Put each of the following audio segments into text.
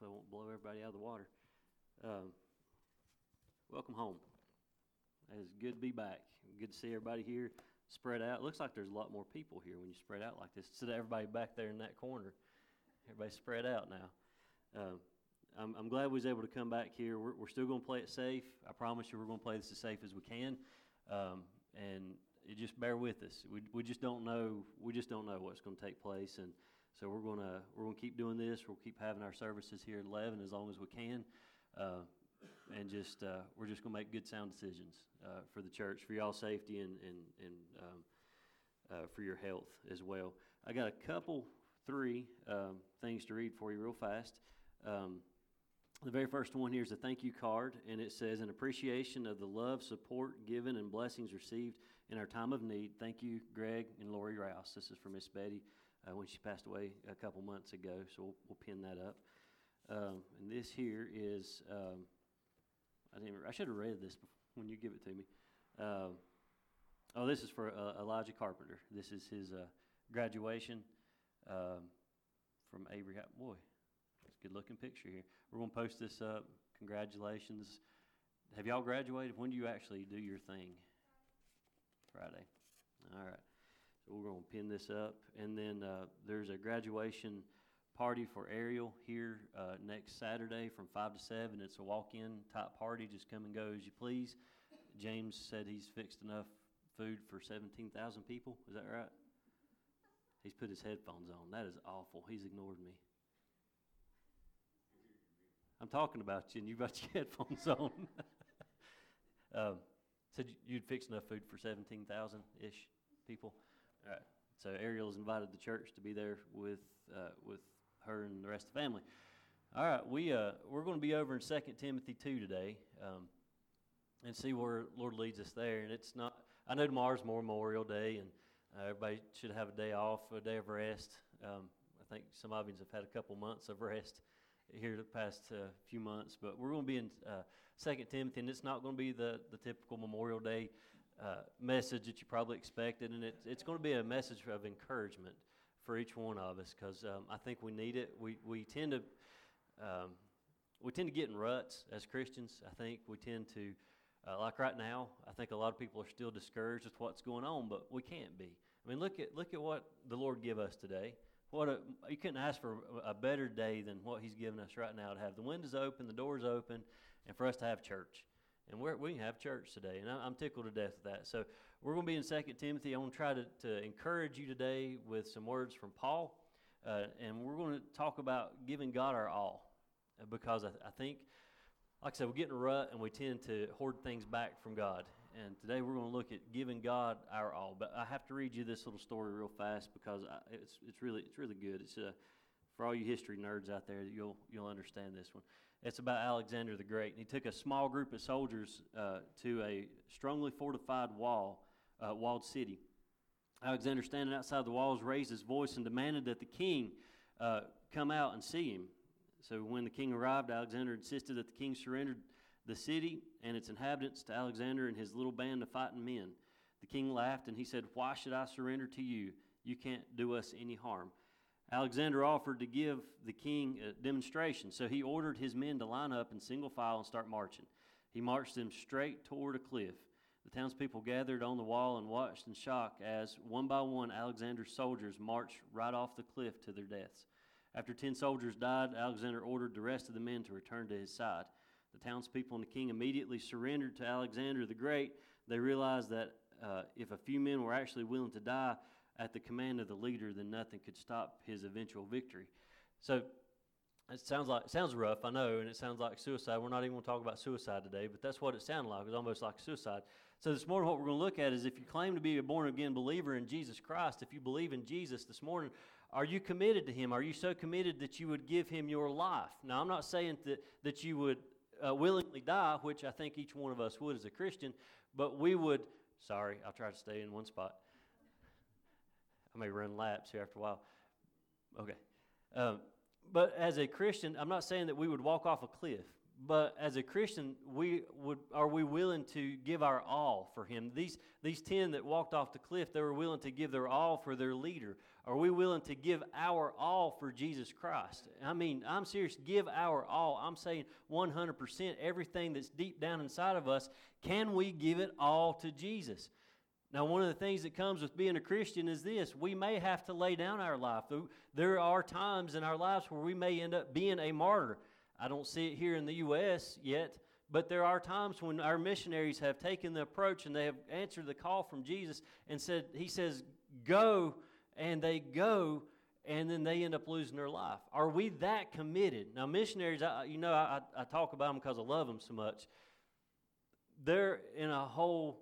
Hopefully, I won't blow everybody out of the water. Um, welcome home. It's good to be back. Good to see everybody here spread out. Looks like there's a lot more people here when you spread out like this. Of everybody back there in that corner, everybody spread out now. Um, I'm, I'm, glad we was able to come back here. We're, we're still going to play it safe. I promise you, we're going to play this as safe as we can. Um, and just bear with us. We, we just don't know. We just don't know what's going to take place, and so we're going to we're going to keep doing this. We'll keep having our services here at 11 as long as we can. Uh, and just uh, we're just going to make good sound decisions uh, for the church, for y'all safety, and and and um, uh, for your health as well. I got a couple, three um, things to read for you real fast. Um, the very first one here is a thank you card, and it says, "In appreciation of the love, support given, and blessings received in our time of need, thank you, Greg and Lori Rouse." This is for Miss Betty uh, when she passed away a couple months ago, so we'll, we'll pin that up. Um, and this here is. Um, I didn't. I should have read this when you give it to me. Uh, oh, this is for uh, Elijah Carpenter. This is his uh, graduation um, from Avery. Boy, it's a good-looking picture here. We're going to post this up. Congratulations. Have y'all graduated? When do you actually do your thing? Friday. All right. We're going to pin this up, and then uh, there's a graduation party for Ariel here uh, next Saturday from 5 to 7. It's a walk in type party. Just come and go as you please. James said he's fixed enough food for 17,000 people. Is that right? He's put his headphones on. That is awful. He's ignored me. I'm talking about you, and you've got your headphones on. um, said you'd fix enough food for 17,000 ish people. All right. So Ariel's invited the church to be there with uh, with her and the rest of the family. All right, we uh, we're going to be over in Second Timothy two today, um, and see where Lord leads us there. And it's not. I know tomorrow's Memorial Day, and uh, everybody should have a day off, a day of rest. Um, I think some of you have had a couple months of rest here the past uh, few months, but we're going to be in uh, Second Timothy, and it's not going to be the the typical Memorial Day uh, message that you probably expected, and it's it's going to be a message of encouragement for each one of us because um, I think we need it. We, we tend to um, we tend to get in ruts as Christians. I think we tend to uh, like right now. I think a lot of people are still discouraged with what's going on, but we can't be. I mean, look at look at what the Lord give us today. What a, you couldn't ask for a better day than what He's given us right now to have the windows open, the doors open, and for us to have church. And we're, we have church today, and I'm tickled to death with that. So we're going to be in 2 Timothy. I want to try to, to encourage you today with some words from Paul, uh, and we're going to talk about giving God our all, uh, because I, I think, like I said, we get in a rut and we tend to hoard things back from God. And today we're going to look at giving God our all. But I have to read you this little story real fast because I, it's, it's really it's really good. It's uh, for all you history nerds out there, that you'll you'll understand this one. It's about Alexander the Great. And he took a small group of soldiers uh, to a strongly fortified wall, uh, walled city. Alexander, standing outside the walls, raised his voice and demanded that the king uh, come out and see him. So when the king arrived, Alexander insisted that the king surrendered the city and its inhabitants to Alexander and his little band of fighting men. The king laughed and he said, Why should I surrender to you? You can't do us any harm. Alexander offered to give the king a demonstration, so he ordered his men to line up in single file and start marching. He marched them straight toward a cliff. The townspeople gathered on the wall and watched in shock as, one by one, Alexander's soldiers marched right off the cliff to their deaths. After ten soldiers died, Alexander ordered the rest of the men to return to his side. The townspeople and the king immediately surrendered to Alexander the Great. They realized that uh, if a few men were actually willing to die, at the command of the leader, then nothing could stop his eventual victory. So it sounds like it sounds rough, I know, and it sounds like suicide. We're not even going to talk about suicide today, but that's what it sounded like. It was almost like suicide. So this morning, what we're going to look at is if you claim to be a born again believer in Jesus Christ, if you believe in Jesus this morning, are you committed to Him? Are you so committed that you would give Him your life? Now, I'm not saying that that you would uh, willingly die, which I think each one of us would as a Christian, but we would. Sorry, I'll try to stay in one spot. I may run laps here after a while. Okay. Um, but as a Christian, I'm not saying that we would walk off a cliff, But as a Christian, we would are we willing to give our all for him? These these ten that walked off the cliff, they were willing to give their all for their leader. Are we willing to give our all for Jesus Christ? I mean, I'm serious, give our all. I'm saying 100%, everything that's deep down inside of us, can we give it all to Jesus? Now, one of the things that comes with being a Christian is this we may have to lay down our life. There are times in our lives where we may end up being a martyr. I don't see it here in the U.S. yet, but there are times when our missionaries have taken the approach and they have answered the call from Jesus and said, He says, Go, and they go, and then they end up losing their life. Are we that committed? Now, missionaries, I, you know, I, I talk about them because I love them so much. They're in a whole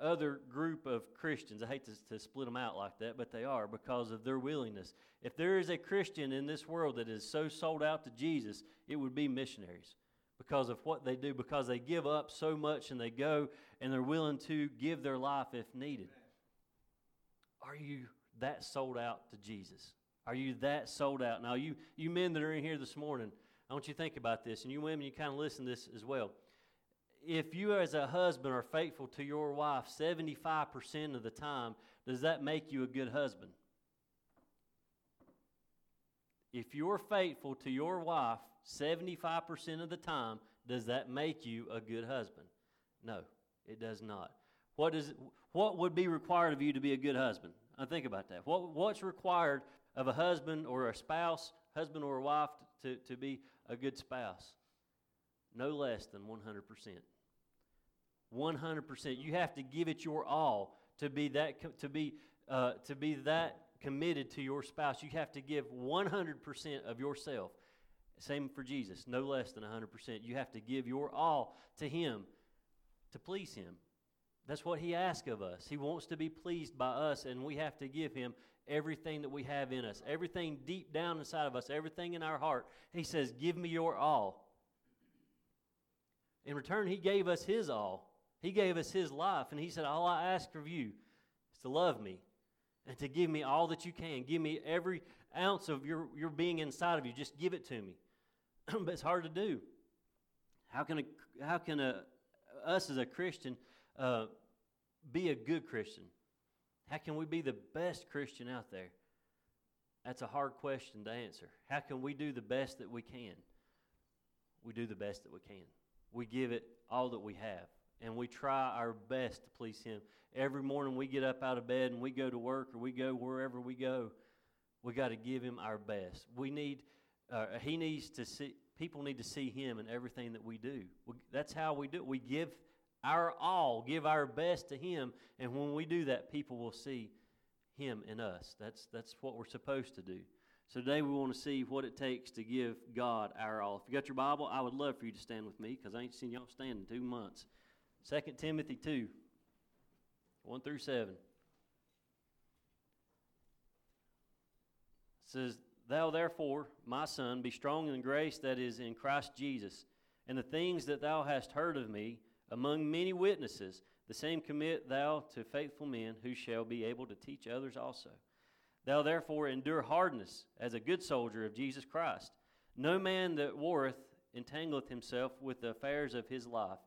other group of Christians. I hate to, to, split them out like that, but they are because of their willingness. If there is a Christian in this world that is so sold out to Jesus, it would be missionaries because of what they do, because they give up so much and they go and they're willing to give their life if needed. Are you that sold out to Jesus? Are you that sold out? Now, you, you men that are in here this morning, I want you to think about this, and you women, you kind of listen to this as well if you as a husband are faithful to your wife 75% of the time, does that make you a good husband? If you're faithful to your wife 75% of the time, does that make you a good husband? No, it does not. What, is, what would be required of you to be a good husband? I think about that. What, what's required of a husband or a spouse, husband or a wife, to, to be a good spouse? No less than 100%. 100%. You have to give it your all to be that to be uh, to be that committed to your spouse. You have to give 100% of yourself. Same for Jesus, no less than 100%. You have to give your all to him to please him. That's what he asks of us. He wants to be pleased by us and we have to give him everything that we have in us. Everything deep down inside of us, everything in our heart. He says, "Give me your all." In return, He gave us His all. He gave us His life. And He said, All I ask of you is to love me and to give me all that you can. Give me every ounce of your, your being inside of you. Just give it to me. but it's hard to do. How can, a, how can a, us as a Christian uh, be a good Christian? How can we be the best Christian out there? That's a hard question to answer. How can we do the best that we can? We do the best that we can we give it all that we have. And we try our best to please Him. Every morning we get up out of bed and we go to work or we go wherever we go, we got to give Him our best. We need, uh, He needs to see, people need to see Him in everything that we do. We, that's how we do it. We give our all, give our best to Him. And when we do that, people will see Him in us. That's, that's what we're supposed to do. So today we want to see what it takes to give God our all. If you got your Bible, I would love for you to stand with me because I ain't seen y'all stand in two months. 2 Timothy 2, 1 through 7. It says, Thou therefore, my son, be strong in the grace that is in Christ Jesus, and the things that thou hast heard of me among many witnesses, the same commit thou to faithful men who shall be able to teach others also. Thou therefore endure hardness as a good soldier of Jesus Christ. No man that warreth entangleth himself with the affairs of his life,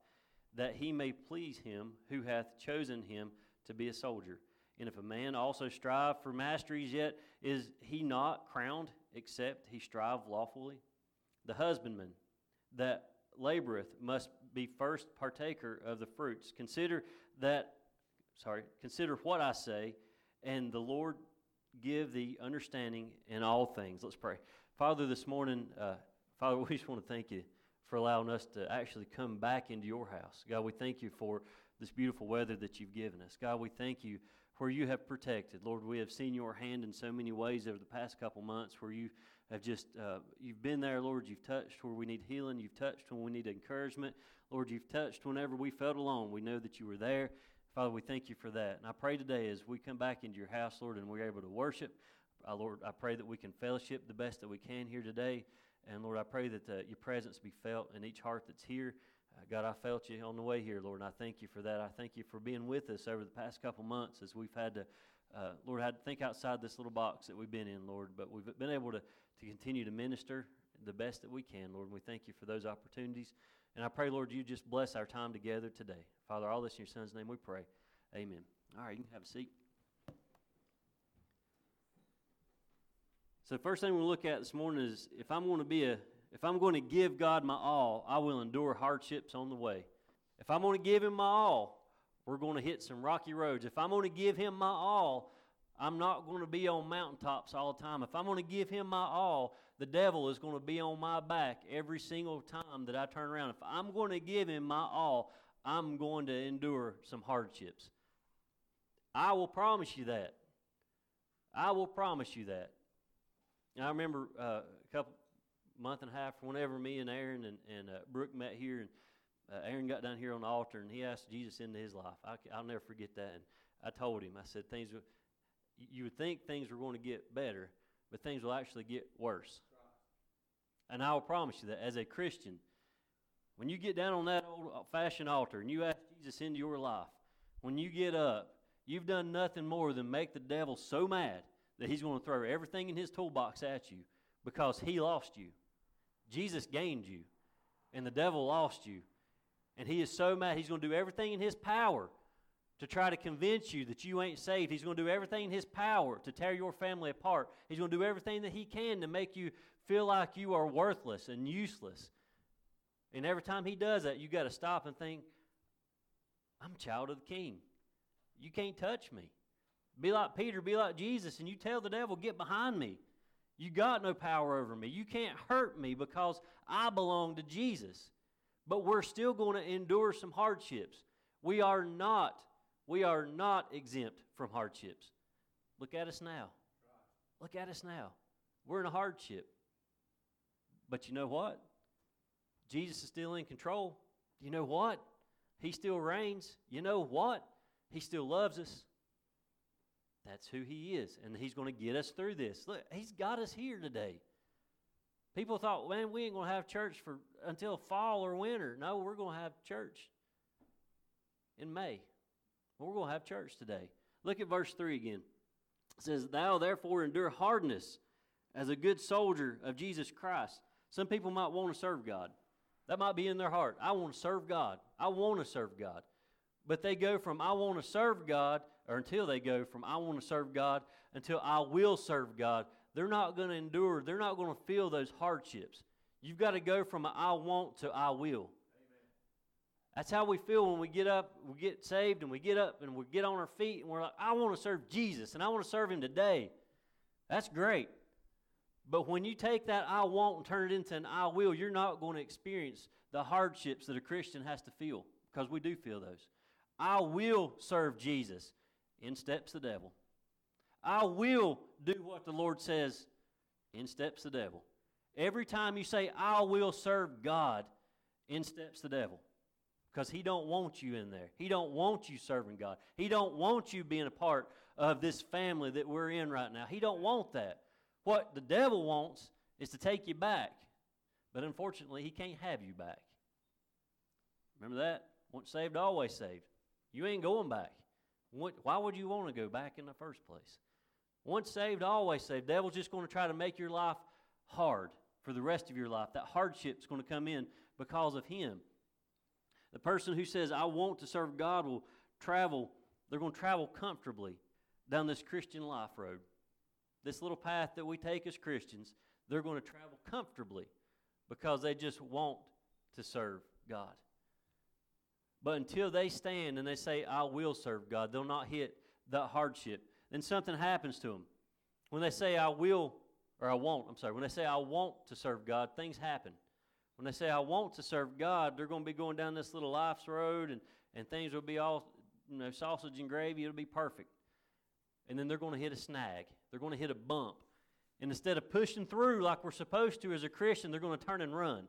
that he may please him who hath chosen him to be a soldier. And if a man also strive for masteries, yet is he not crowned, except he strive lawfully? The husbandman that laboreth must be first partaker of the fruits. Consider that, sorry, consider what I say, and the Lord give the understanding in all things. Let's pray. Father, this morning, uh, Father, we just want to thank you for allowing us to actually come back into your house. God, we thank you for this beautiful weather that you've given us. God, we thank you where you have protected. Lord, we have seen your hand in so many ways over the past couple months where you have just, uh, you've been there, Lord. You've touched where we need healing. You've touched when we need encouragement. Lord, you've touched whenever we felt alone. We know that you were there. Father, we thank you for that. And I pray today as we come back into your house, Lord, and we're able to worship, uh, Lord, I pray that we can fellowship the best that we can here today. And Lord, I pray that uh, your presence be felt in each heart that's here. Uh, God, I felt you on the way here, Lord, and I thank you for that. I thank you for being with us over the past couple months as we've had to, uh, Lord, had to think outside this little box that we've been in, Lord. But we've been able to, to continue to minister the best that we can, Lord. And we thank you for those opportunities. And I pray, Lord, you just bless our time together today. Father, all this in your Son's name we pray. Amen. All right, you can have a seat. So the first thing we'll look at this morning is if I'm going to be a if I'm going to give God my all, I will endure hardships on the way. If I'm going to give him my all, we're going to hit some rocky roads. If I'm going to give him my all, I'm not going to be on mountaintops all the time. If I'm going to give him my all, the devil is going to be on my back every single time that I turn around. If I'm going to give him my all, I'm going to endure some hardships. I will promise you that. I will promise you that. I remember uh, a couple month and a half, whenever me and Aaron and, and uh, Brooke met here, and uh, Aaron got down here on the altar and he asked Jesus into his life. I, will never forget that. And I told him, I said, things. You would think things were going to get better, but things will actually get worse. And I will promise you that as a Christian, when you get down on that old uh, fashioned altar and you ask Jesus into your life, when you get up, you've done nothing more than make the devil so mad that he's going to throw everything in his toolbox at you because he lost you. Jesus gained you, and the devil lost you. And he is so mad, he's going to do everything in his power to try to convince you that you ain't saved. He's going to do everything in his power to tear your family apart. He's going to do everything that he can to make you feel like you are worthless and useless. And every time he does that, you got to stop and think, I'm child of the king. You can't touch me. Be like Peter, be like Jesus, and you tell the devil, get behind me. You got no power over me. You can't hurt me because I belong to Jesus. But we're still going to endure some hardships. We are not we are not exempt from hardships. Look at us now. Look at us now. We're in a hardship. But you know what? Jesus is still in control. You know what? He still reigns. You know what? He still loves us. That's who He is. And He's going to get us through this. Look, He's got us here today. People thought, man, we ain't going to have church for until fall or winter. No, we're going to have church in May. We're going to have church today. Look at verse 3 again. It says, Thou therefore endure hardness as a good soldier of Jesus Christ. Some people might want to serve God. That might be in their heart. I want to serve God. I want to serve God. But they go from I want to serve God, or until they go from I want to serve God until I will serve God. They're not going to endure, they're not going to feel those hardships. You've got to go from I want to I will. That's how we feel when we get up, we get saved, and we get up and we get on our feet and we're like, I want to serve Jesus and I want to serve Him today. That's great. But when you take that I want and turn it into an I will, you're not going to experience the hardships that a Christian has to feel because we do feel those. I will serve Jesus. In steps the devil. I will do what the Lord says. In steps the devil. Every time you say, I will serve God, in steps the devil because he don't want you in there. He don't want you serving god. He don't want you being a part of this family that we're in right now. He don't want that. What the devil wants is to take you back. But unfortunately he can't have you back. Remember that? Once saved always saved. You ain't going back. Why would you want to go back in the first place? Once saved always saved. Devil's just going to try to make your life hard for the rest of your life. That hardship's going to come in because of him the person who says, I want to serve God, will travel, they're going to travel comfortably down this Christian life road. This little path that we take as Christians, they're going to travel comfortably because they just want to serve God. But until they stand and they say, I will serve God, they'll not hit that hardship. Then something happens to them. When they say, I will, or I won't, I'm sorry, when they say, I want to serve God, things happen. When they say, I want to serve God, they're going to be going down this little life's road and, and things will be all, you know, sausage and gravy. It'll be perfect. And then they're going to hit a snag. They're going to hit a bump. And instead of pushing through like we're supposed to as a Christian, they're going to turn and run.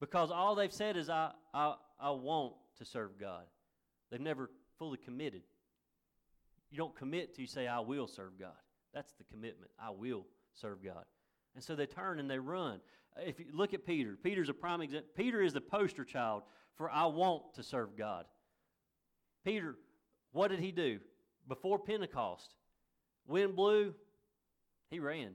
Because all they've said is, I, I, I want to serve God. They've never fully committed. You don't commit to say, I will serve God. That's the commitment. I will serve God. And so they turn and they run. Uh, if you look at Peter, Peter's a prime example. Peter is the poster child for I want to serve God. Peter, what did he do? Before Pentecost, wind blew, he ran.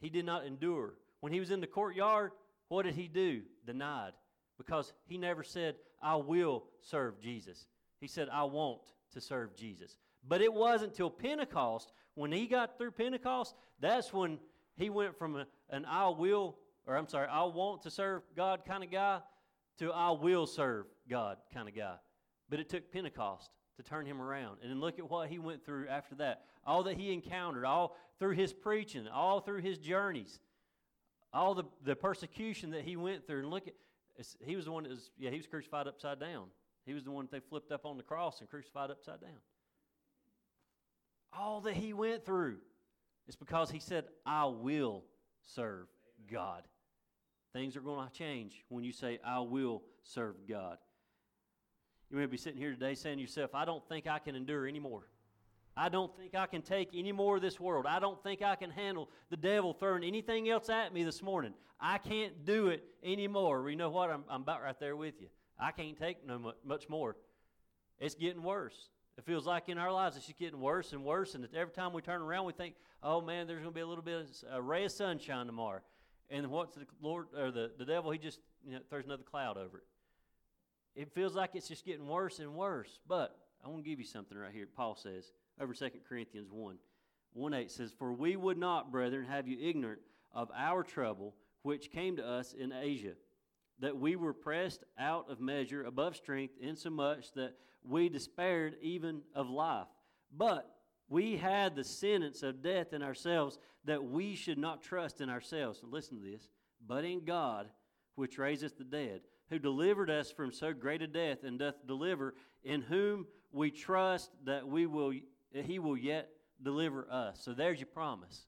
He did not endure When he was in the courtyard, what did he do? Denied. Because he never said, I will serve Jesus. He said, I want to serve Jesus. But it wasn't till Pentecost, when he got through Pentecost, that's when he went from a, an I will, or I'm sorry, I want to serve God kind of guy to I will serve God kind of guy. But it took Pentecost to turn him around. And then look at what he went through after that. All that he encountered, all through his preaching, all through his journeys, all the, the persecution that he went through. And look at, he was the one that was, yeah, he was crucified upside down. He was the one that they flipped up on the cross and crucified upside down. All that he went through is because he said, I will serve God. Things are going to change when you say, I will serve God. You may be sitting here today saying to yourself, I don't think I can endure anymore. I don't think I can take any more of this world. I don't think I can handle the devil throwing anything else at me this morning. I can't do it anymore. Well, you know what? I'm, I'm about right there with you. I can't take no much more. It's getting worse. It feels like in our lives it's just getting worse and worse. And every time we turn around, we think, "Oh man, there's going to be a little bit of a ray of sunshine tomorrow." And what's the Lord or the, the devil? He just you know, throws another cloud over it. It feels like it's just getting worse and worse. But I want to give you something right here. Paul says over 2 Corinthians 1. 1 8 says, For we would not, brethren, have you ignorant of our trouble which came to us in Asia, that we were pressed out of measure above strength, insomuch that we despaired even of life. But we had the sentence of death in ourselves, that we should not trust in ourselves. And listen to this, but in God, which raiseth the dead, who delivered us from so great a death, and doth deliver, in whom we trust that we will he will yet deliver us. So there's your promise.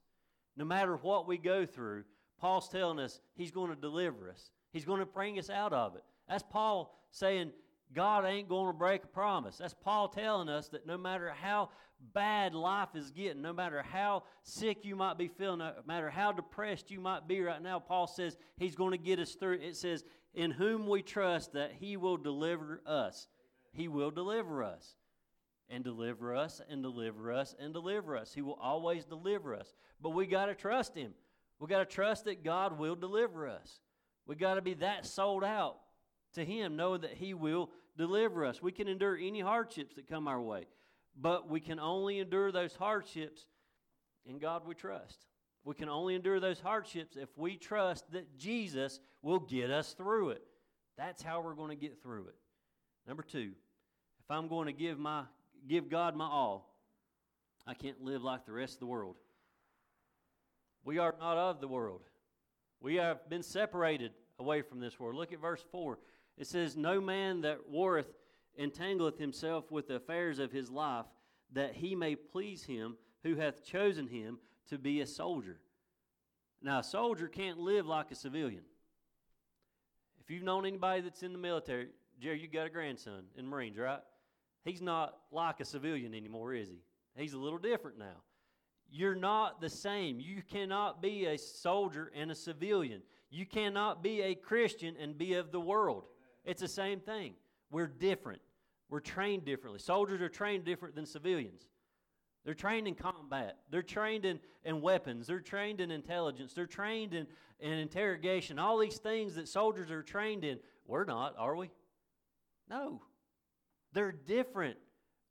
No matter what we go through, Paul's telling us he's going to deliver us. He's going to bring us out of it. That's Paul saying God ain't going to break a promise. That's Paul telling us that no matter how bad life is getting, no matter how sick you might be feeling, no matter how depressed you might be right now, Paul says he's going to get us through. It says, In whom we trust that he will deliver us. He will deliver us and deliver us and deliver us and deliver us. He will always deliver us. But we got to trust Him. We got to trust that God will deliver us. We got to be that sold out to Him, knowing that He will deliver us. We can endure any hardships that come our way, but we can only endure those hardships in God we trust. We can only endure those hardships if we trust that Jesus will get us through it. That's how we're going to get through it. Number two, if I'm going to give my give God my all, I can't live like the rest of the world. We are not of the world. We have been separated away from this world. Look at verse 4. It says, No man that warreth entangleth himself with the affairs of his life, that he may please him who hath chosen him to be a soldier. Now, a soldier can't live like a civilian. If you've known anybody that's in the military, Jerry, you've got a grandson in Marines, right? He's not like a civilian anymore, is he? He's a little different now. You're not the same. You cannot be a soldier and a civilian. You cannot be a Christian and be of the world. It's the same thing. We're different. We're trained differently. Soldiers are trained different than civilians. They're trained in combat. They're trained in, in weapons. They're trained in intelligence. They're trained in, in interrogation. All these things that soldiers are trained in. We're not, are we? No. They're different.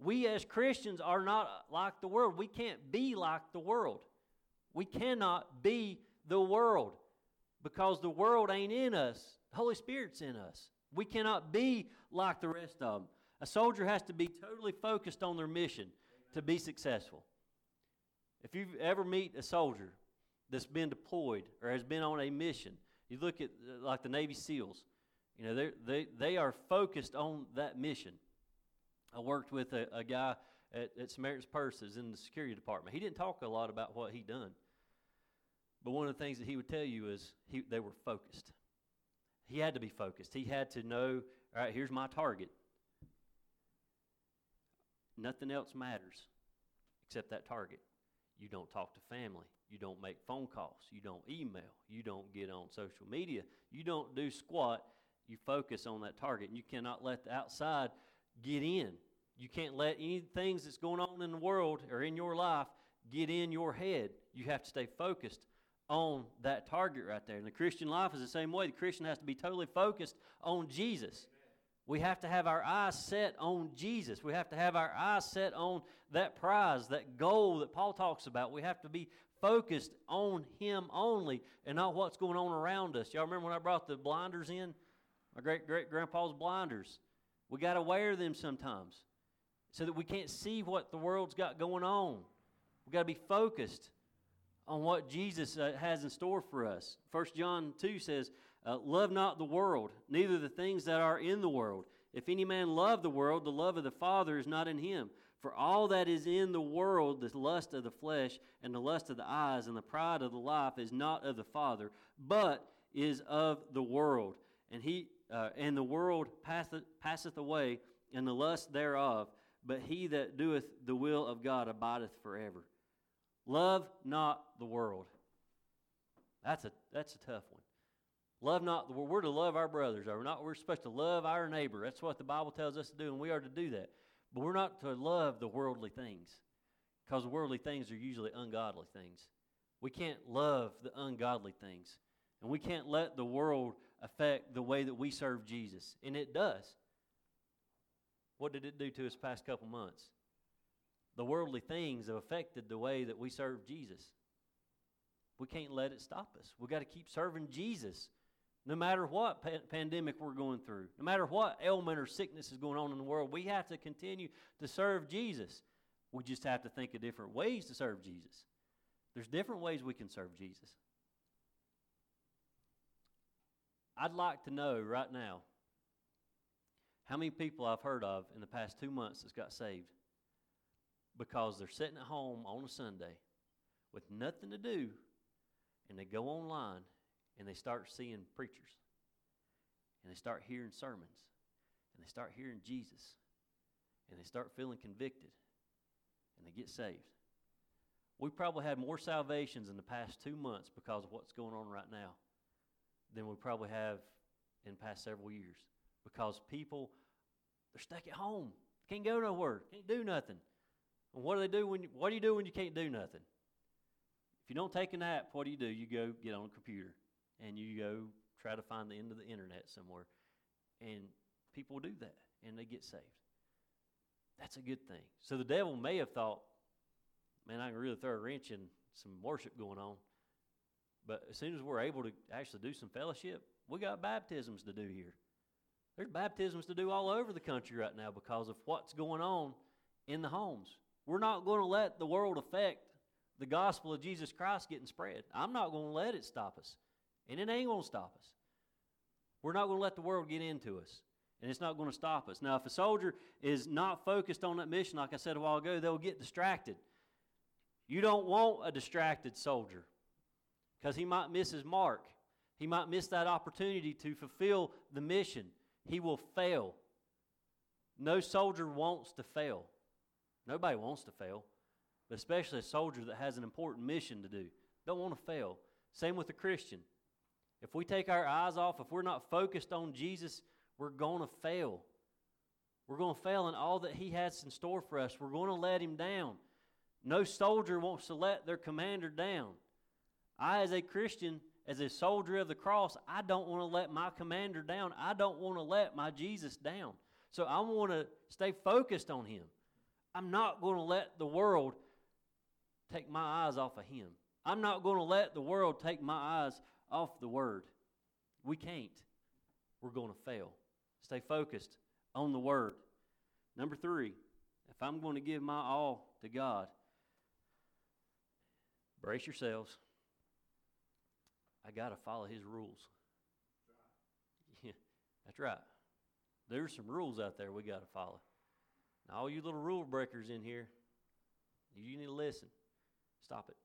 We as Christians are not like the world. We can't be like the world. We cannot be the world because the world ain't in us. The Holy Spirit's in us. We cannot be like the rest of them. A soldier has to be totally focused on their mission to be successful. If you ever meet a soldier that's been deployed or has been on a mission, you look at uh, like the Navy SEALs, you know, they they are focused on that mission. I worked with a, a guy at, at Samaritan's Purses in the security department. He didn't talk a lot about what he'd done. But one of the things that he would tell you is he, they were focused. He had to be focused. He had to know, all right, here's my target. Nothing else matters except that target. You don't talk to family. You don't make phone calls. You don't email. You don't get on social media. You don't do squat. You focus on that target. And you cannot let the outside get in. You can't let any things that's going on in the world or in your life get in your head. You have to stay focused on that target right there. And the Christian life is the same way. The Christian has to be totally focused on Jesus. We have to have our eyes set on Jesus. We have to have our eyes set on that prize, that goal that Paul talks about. We have to be focused on Him only and not what's going on around us. Y'all remember when I brought the blinders in? My great great grandpa's blinders. We got to wear them sometimes so that we can't see what the world's got going on. we got to be focused on what Jesus uh, has in store for us. 1 John 2 says, uh, Love not the world, neither the things that are in the world. If any man love the world, the love of the Father is not in him. For all that is in the world, the lust of the flesh, and the lust of the eyes, and the pride of the life, is not of the Father, but is of the world. And he uh, and the world passeth, passeth away, and the lust thereof. But he that doeth the will of God abideth forever. Love not the world. That's a, that's a tough one. Love not the world. We're to love our brothers. Are we not? We're supposed to love our neighbor. That's what the Bible tells us to do, and we are to do that. But we're not to love the worldly things because worldly things are usually ungodly things. We can't love the ungodly things. And we can't let the world affect the way that we serve Jesus. And it does. What did it do to us past couple months? the worldly things have affected the way that we serve Jesus. We can't let it stop us. We've got to keep serving Jesus no matter what pa- pandemic we're going through, no matter what ailment or sickness is going on in the world. We have to continue to serve Jesus. We just have to think of different ways to serve Jesus. There's different ways we can serve Jesus. I'd like to know right now how many people I've heard of in the past two months that's got saved because they're sitting at home on a Sunday with nothing to do, and they go online and they start seeing preachers, and they start hearing sermons, and they start hearing Jesus, and they start feeling convicted, and they get saved. We probably had more salvations in the past two months because of what's going on right now than we probably have in past several years because people they're stuck at home can't go nowhere can't do nothing and what do they do when you, what do you do when you can't do nothing? If you don't take a nap, what do you do? You go get on a computer and you go try to find the end of the internet somewhere. And people do that and they get saved. That's a good thing. So the devil may have thought, man, I can really throw a wrench in some worship going on. But as soon as we're able to actually do some fellowship, we got baptisms to do here. There's baptisms to do all over the country right now because of what's going on in the homes. We're not going to let the world affect the gospel of Jesus Christ getting spread. I'm not going to let it stop us. And it ain't going to stop us. We're not going to let the world get into us. And it's not going to stop us. Now, if a soldier is not focused on that mission, like I said a while ago, they'll get distracted. You don't want a distracted soldier because he might miss his mark. He might miss that opportunity to fulfill the mission. He will fail. No soldier wants to fail. Nobody wants to fail, but especially a soldier that has an important mission to do. Don't want to fail. Same with a Christian. If we take our eyes off, if we're not focused on Jesus, we're going to fail. We're going to fail in all that He has in store for us. We're going to let Him down. No soldier wants to let their commander down. I, as a Christian, as a soldier of the cross, I don't want to let my commander down. I don't want to let my Jesus down. So I want to stay focused on Him. I'm not going to let the world take my eyes off of Him. I'm not going to let the world take my eyes off the Word. We can't. We're going to fail. Stay focused on the Word. Number three, if I'm going to give my all to God, brace yourselves. I got to follow His rules. Yeah, that's right. There's some rules out there we got to follow. Now, all you little rule breakers in here, you need to listen. Stop it.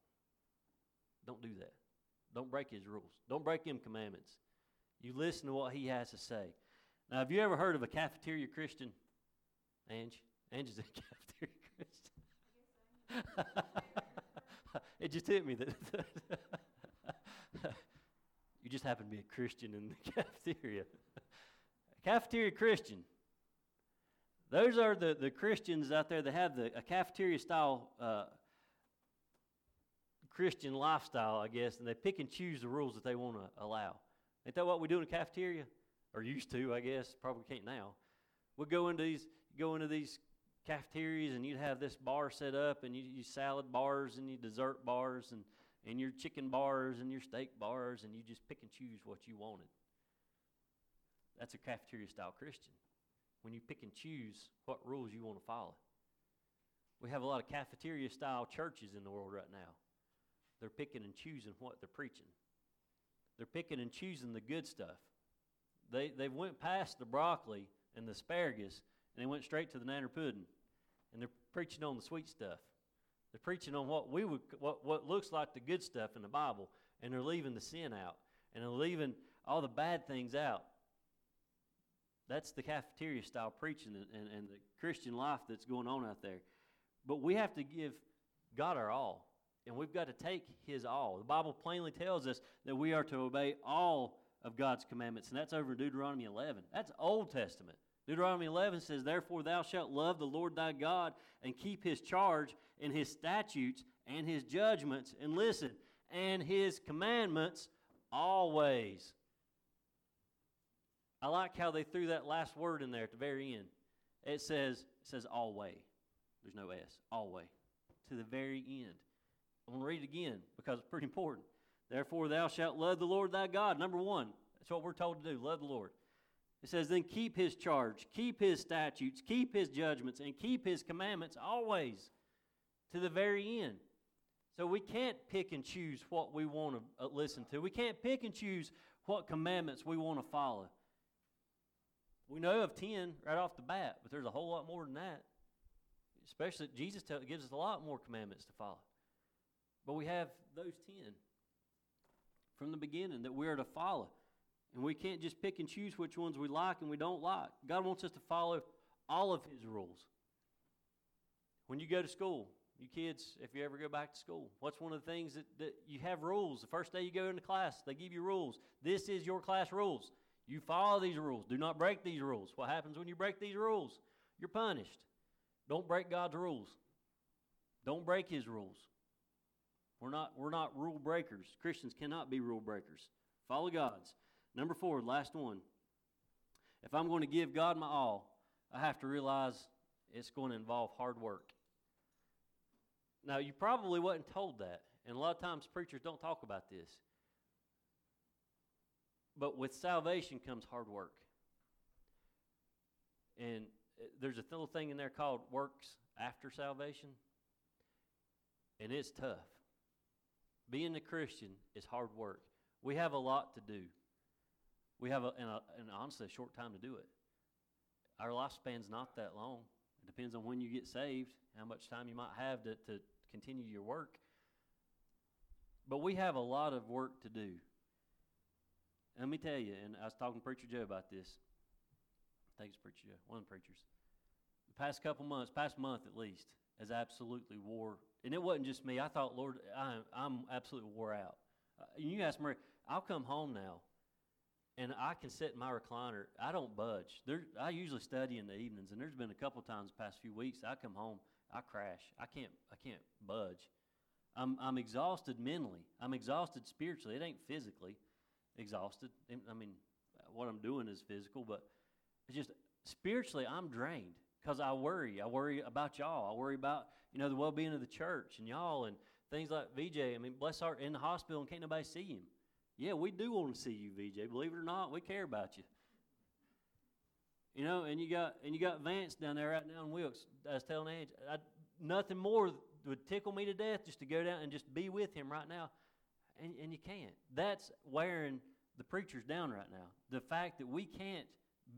Don't do that. Don't break his rules. Don't break him commandments. You listen to what he has to say. Now, have you ever heard of a cafeteria Christian? Ange? Ange is a cafeteria Christian. it just hit me that you just happen to be a Christian in the cafeteria. cafeteria Christian those are the, the Christians out there that have the, a cafeteria style uh, Christian lifestyle, I guess, and they pick and choose the rules that they want to allow. Ain't that what we do in the cafeteria? Or used to, I guess. Probably can't now. We go into these go into these cafeterias and you'd have this bar set up and you, you salad bars and you dessert bars and, and your chicken bars and your steak bars and you just pick and choose what you wanted. That's a cafeteria style Christian. When you pick and choose what rules you want to follow. We have a lot of cafeteria style churches in the world right now. They're picking and choosing what they're preaching. They're picking and choosing the good stuff. They, they went past the broccoli and the asparagus and they went straight to the nanner pudding. And they're preaching on the sweet stuff. They're preaching on what we would what, what looks like the good stuff in the Bible, and they're leaving the sin out, and they're leaving all the bad things out. That's the cafeteria style preaching and, and, and the Christian life that's going on out there. But we have to give God our all, and we've got to take His all. The Bible plainly tells us that we are to obey all of God's commandments, and that's over in Deuteronomy 11. That's Old Testament. Deuteronomy 11 says, Therefore thou shalt love the Lord thy God and keep his charge and his statutes and his judgments, and listen, and his commandments always. I like how they threw that last word in there at the very end. It says, it says always. There's no S. Always. To the very end. I'm going to read it again because it's pretty important. Therefore thou shalt love the Lord thy God. Number one. That's what we're told to do. Love the Lord. It says, then keep his charge, keep his statutes, keep his judgments, and keep his commandments always to the very end. So we can't pick and choose what we want to uh, listen to. We can't pick and choose what commandments we want to follow. We know of 10 right off the bat, but there's a whole lot more than that. Especially, Jesus gives us a lot more commandments to follow. But we have those 10 from the beginning that we are to follow. And we can't just pick and choose which ones we like and we don't like. God wants us to follow all of His rules. When you go to school, you kids, if you ever go back to school, what's one of the things that, that you have rules? The first day you go into class, they give you rules. This is your class rules. You follow these rules. Do not break these rules. What happens when you break these rules? You're punished. Don't break God's rules. Don't break His rules. We're not, we're not rule breakers. Christians cannot be rule breakers. Follow God's. Number four, last one. If I'm going to give God my all, I have to realize it's going to involve hard work. Now, you probably wasn't told that, and a lot of times preachers don't talk about this. But with salvation comes hard work. And uh, there's a little thing in there called works after salvation, and it's tough. Being a Christian is hard work. We have a lot to do. We have, a, and, honestly, a short time to do it. Our lifespan's not that long. It depends on when you get saved, how much time you might have to, to continue your work. But we have a lot of work to do. Let me tell you, and I was talking to Preacher Joe about this. Thanks, Preacher Joe, one of the preachers. The past couple months, past month at least, has absolutely wore. And it wasn't just me. I thought, Lord, I, I'm absolutely wore out. Uh, you ask Mary, I'll come home now and I can sit in my recliner. I don't budge. There, I usually study in the evenings, and there's been a couple times the past few weeks I come home, I crash. I can't, I can't budge. I'm, I'm exhausted mentally. I'm exhausted spiritually. It ain't physically exhausted. I mean, what I'm doing is physical, but it's just spiritually I'm drained because I worry. I worry about y'all. I worry about you know the well-being of the church and y'all and things like VJ. I mean, bless our in the hospital and can't nobody see him. Yeah, we do want to see you, VJ. Believe it or not, we care about you. You know, and you got and you got Vance down there right now in Wilkes. I was telling Ange, I, nothing more would tickle me to death just to go down and just be with him right now, and and you can't. That's wearing the preachers down right now. The fact that we can't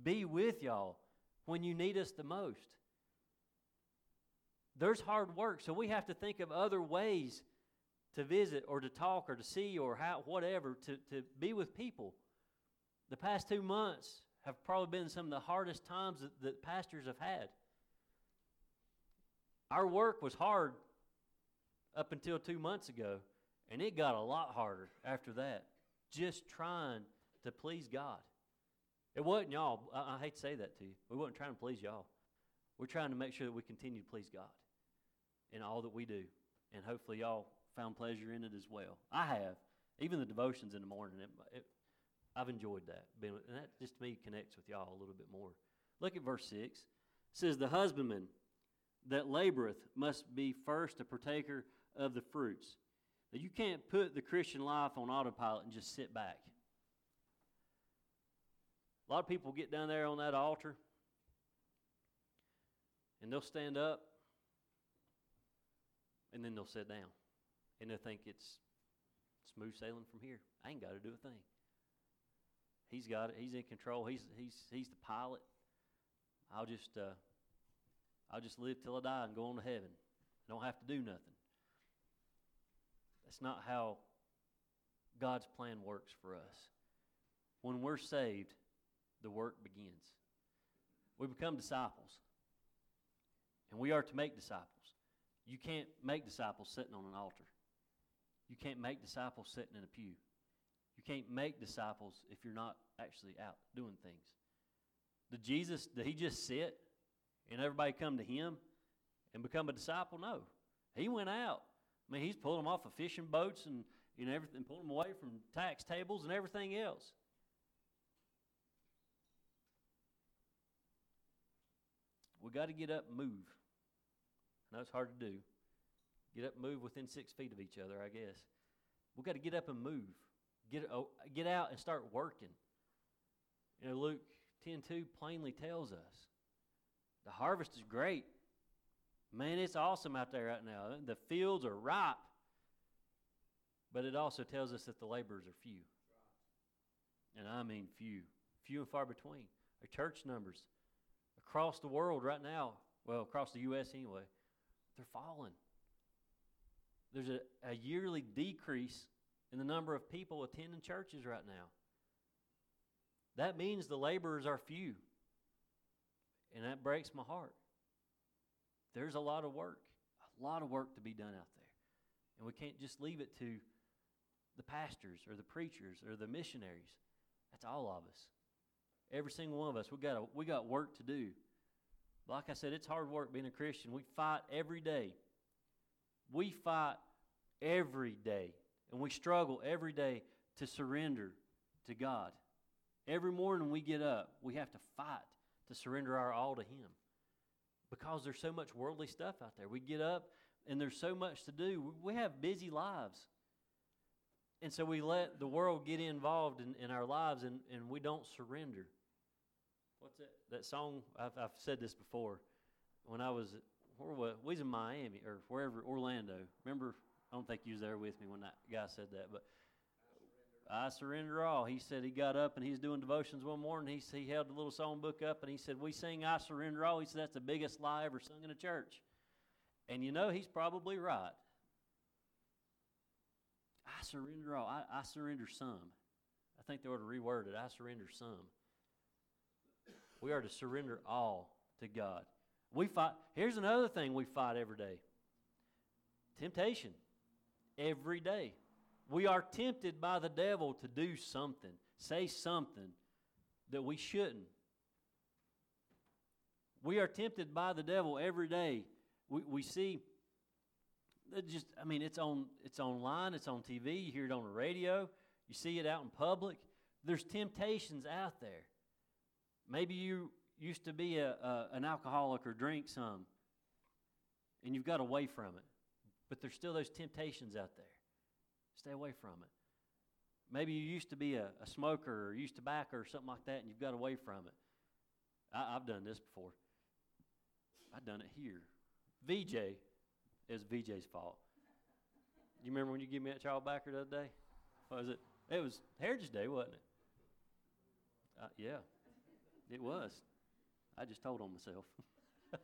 be with y'all when you need us the most. There's hard work, so we have to think of other ways to visit or to talk or to see or how, whatever, to, to be with people. The past two months have probably been some of the hardest times that, that pastors have had. Our work was hard up until two months ago, and it got a lot harder after that, just trying to please God. It wasn't y'all. I, I hate to say that to you. We wasn't trying to please y'all. We're trying to make sure that we continue to please God in all that we do. And hopefully, y'all found pleasure in it as well. I have. Even the devotions in the morning, it, it, I've enjoyed that. And that just to me connects with y'all a little bit more. Look at verse 6. It says, The husbandman that laboreth must be first a partaker of the fruits. Now, you can't put the Christian life on autopilot and just sit back. A lot of people get down there on that altar and they'll stand up and then they'll sit down and they'll think it's smooth sailing from here. I ain't got to do a thing. He's got it. He's in control. He's he's he's the pilot. I'll just uh, I'll just live till I die and go on to heaven. I don't have to do nothing. That's not how God's plan works for us. When we're saved, the work begins. We become disciples. And we are to make disciples. You can't make disciples sitting on an altar. You can't make disciples sitting in a pew. You can't make disciples if you're not actually out doing things. Did Jesus, did he just sit and everybody come to him and become a disciple? No. He went out. I mean, he's pulling them off of fishing boats and you know, everything, pulling them away from tax tables and everything else. We got to get up and move. I know it's hard to do. Get up move within six feet of each other, I guess. We've got to get up and move. Get, oh, get out and start working. You know, Luke 10 2 plainly tells us the harvest is great. Man, it's awesome out there right now. The fields are ripe. But it also tells us that the laborers are few. And I mean few. Few and far between. Our church numbers across the world right now, well, across the U.S. anyway, they're falling. There's a, a yearly decrease in the number of people attending churches right now. That means the laborers are few. And that breaks my heart. There's a lot of work, a lot of work to be done out there. And we can't just leave it to the pastors or the preachers or the missionaries. That's all of us. Every single one of us, we got a, we got work to do. Like I said, it's hard work being a Christian. We fight every day. We fight every day. And we struggle every day to surrender to God. Every morning we get up, we have to fight to surrender our all to Him. Because there's so much worldly stuff out there. We get up and there's so much to do. We have busy lives. And so we let the world get involved in, in our lives and, and we don't surrender. What's that? That song, I've, I've said this before. When I was, where was, we was in Miami or wherever, Orlando. Remember, I don't think you was there with me when that guy said that, but I surrender all. He said he got up and he's doing devotions one morning. He, he held a little song book up and he said, We sing I surrender all. He said, That's the biggest lie ever sung in a church. And you know, he's probably right. I surrender all. I, I surrender some. I think they ought to reword it. I surrender some. We are to surrender all to God. We fight. Here's another thing we fight every day temptation. Every day. We are tempted by the devil to do something, say something that we shouldn't. We are tempted by the devil every day. We, we see just I mean it's on it's online, it's on TV, you hear it on the radio, you see it out in public. There's temptations out there. Maybe you used to be a, a, an alcoholic or drink some, and you've got away from it. But there's still those temptations out there. Stay away from it. Maybe you used to be a, a smoker or used tobacco or something like that, and you've got away from it. I, I've done this before. I've done it here. VJ is VJ's fault. You remember when you gave me that child backer the other day? What was it? It was Heritage Day, wasn't it? Uh, yeah. It was. I just told on myself.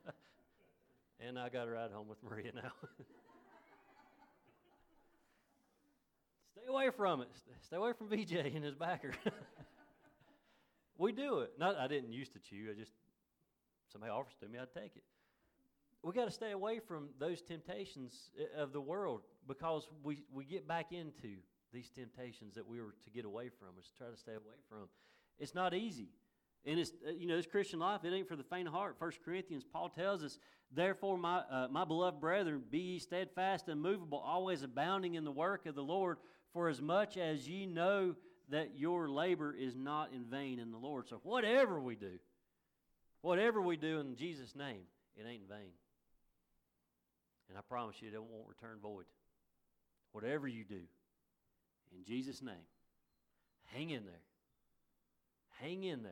and I got a ride home with Maria now. Stay away from it. Stay away from VJ and his backer. we do it. Not I didn't used to chew. I just somebody offers to me, I'd take it. We got to stay away from those temptations uh, of the world because we we get back into these temptations that we were to get away from. Is try to stay away from. It's not easy. And it's, uh, you know, this Christian life, it ain't for the faint of heart. First Corinthians, Paul tells us, Therefore, my, uh, my beloved brethren, be ye steadfast and movable, always abounding in the work of the Lord, for as much as ye know that your labor is not in vain in the Lord. So, whatever we do, whatever we do in Jesus' name, it ain't in vain. And I promise you, it won't return void. Whatever you do, in Jesus' name, hang in there. Hang in there.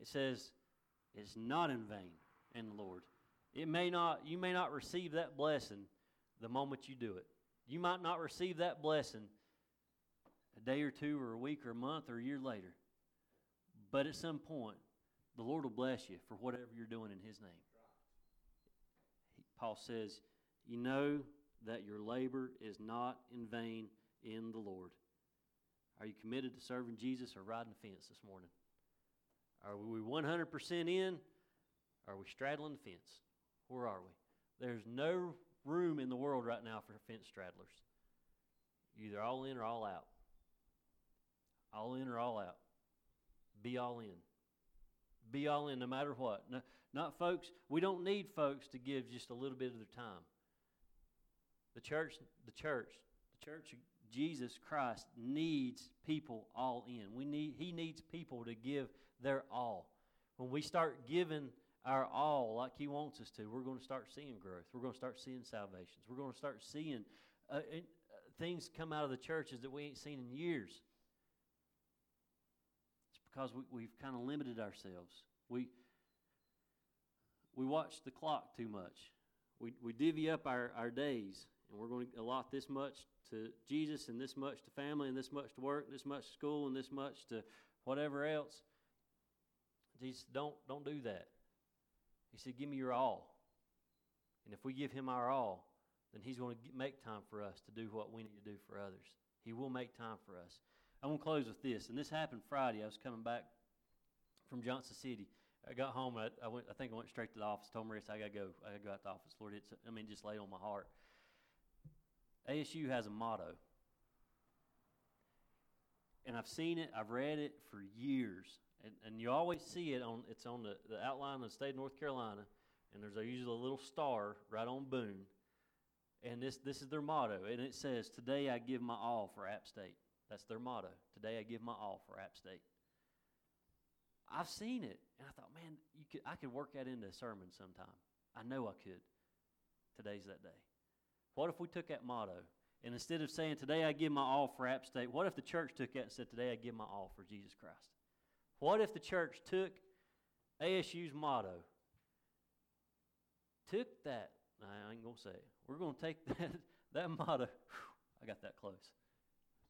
It says it's not in vain in the Lord. It may not, you may not receive that blessing the moment you do it. You might not receive that blessing a day or two or a week or a month or a year later. But at some point, the Lord will bless you for whatever you're doing in His name. Paul says, You know that your labor is not in vain in the Lord. Are you committed to serving Jesus or riding the fence this morning? Are we 100% in? Are we straddling the fence? Where are we? There's no room in the world right now for fence straddlers. You're either all in or all out. All in or all out. Be all in. Be all in no matter what. No, not folks, we don't need folks to give just a little bit of their time. The church, the church, the church of Jesus Christ needs people all in. We need he needs people to give their all. When we start giving our all like he wants us to, we're going to start seeing growth. We're going to start seeing salvations. We're going to start seeing uh, uh, things come out of the churches that we ain't seen in years. It's because we, we've kind of limited ourselves. We we watch the clock too much. We, we divvy up our, our days, and we're going to allot this much to Jesus, and this much to family, and this much to work, and this much to school, and this much to whatever else. Jesus, don't, don't do that. He said, Give me your all. And if we give him our all, then he's going to make time for us to do what we need to do for others. He will make time for us. I'm going to close with this. And this happened Friday. I was coming back from Johnson City. I got home. I, I went. I think I went straight to the office. Told Marissa, I gotta go. I gotta go out to the office. Lord, it's. I mean, just lay on my heart. ASU has a motto, and I've seen it. I've read it for years, and, and you always see it on. It's on the, the outline of the state of North Carolina, and there's a, usually a little star right on Boone, and this this is their motto, and it says, "Today I give my all for App State." That's their motto. Today I give my all for App State. I've seen it, and I thought, man, you could, I could work that into a sermon sometime. I know I could. Today's that day. What if we took that motto, and instead of saying, today I give my all for App State, what if the church took that and said, today I give my all for Jesus Christ? What if the church took ASU's motto, took that, I ain't going to say it, we're going to take that, that motto, whew, I got that close,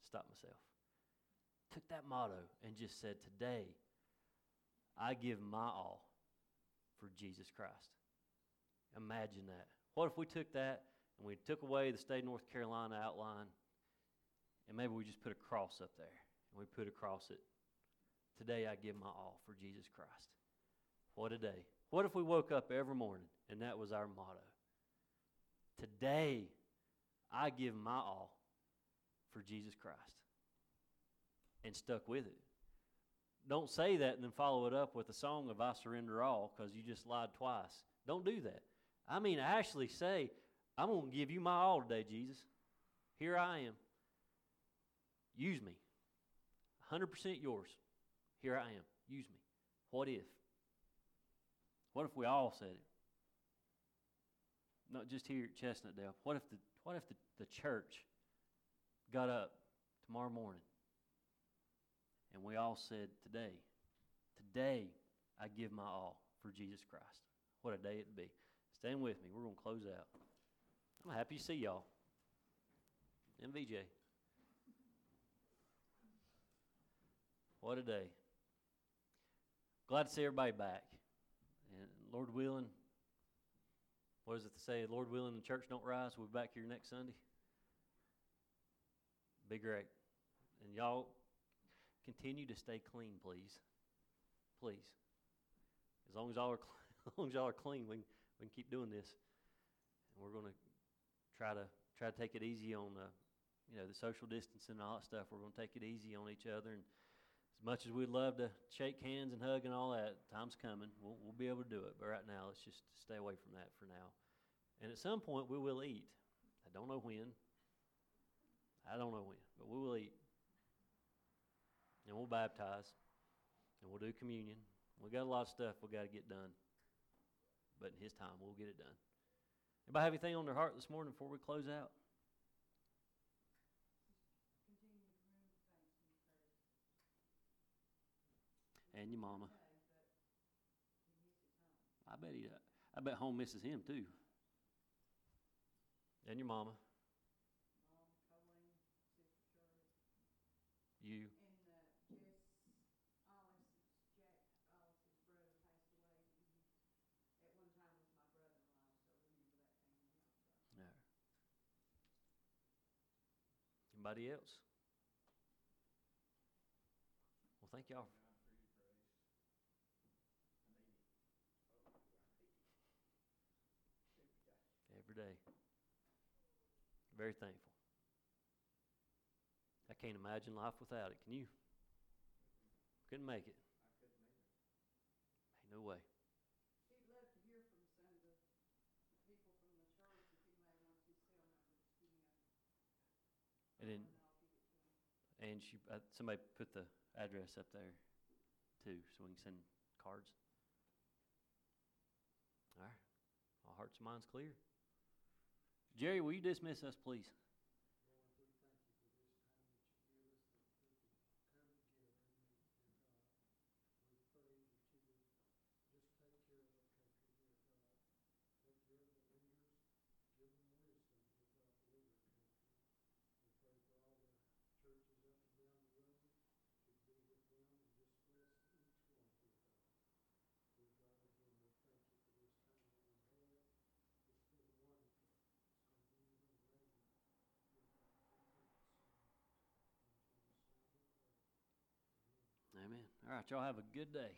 stop myself, took that motto and just said, today I give my all for Jesus Christ. Imagine that. What if we took that and we took away the state of North Carolina outline and maybe we just put a cross up there and we put across it, Today I give my all for Jesus Christ. What a day. What if we woke up every morning and that was our motto? Today I give my all for Jesus Christ and stuck with it don't say that and then follow it up with a song of I surrender all because you just lied twice. Don't do that. I mean, actually say, I'm going to give you my all today, Jesus. Here I am. Use me. 100% yours. Here I am. Use me. What if? What if we all said it? Not just here at Chestnutdale. What if the, what if the, the church got up tomorrow morning and we all said, Today, today I give my all for Jesus Christ. What a day it'd be. Stand with me. We're going to close out. I'm happy to see y'all. MVJ. What a day. Glad to see everybody back. And Lord willing, what is it to say? Lord willing, the church don't rise. We'll be back here next Sunday. Be great. And y'all continue to stay clean, please. Please. As long as y'all are, as long as y'all are clean, we can, we can keep doing this. And we're going to try to try to take it easy on the, you know, the social distancing and all that stuff. We're going to take it easy on each other. And as much as we'd love to shake hands and hug and all that, time's coming. We'll, we'll be able to do it. But right now, let's just stay away from that for now. And at some point, we will eat. I don't know when. I don't know when, but we will eat. And we'll baptize. And we'll do communion. We got a lot of stuff we got to get done. But in His time, we'll get it done. Anybody have anything on their heart this morning before we close out? And your mama. I bet he. I bet home misses him too. And your mama. You. Yeah. Anybody else? Well, thank y'all. Every day. Very thankful. I can't imagine life without it. Can you? Couldn't make it. Ain't no way. I'd love to hear from some of the people from the church. He may want to send. And then, and she, uh, somebody put the address up there too, so we can send cards. All right, all hearts and minds clear. Jerry, will you dismiss us, please? Amen. All right, y'all have a good day.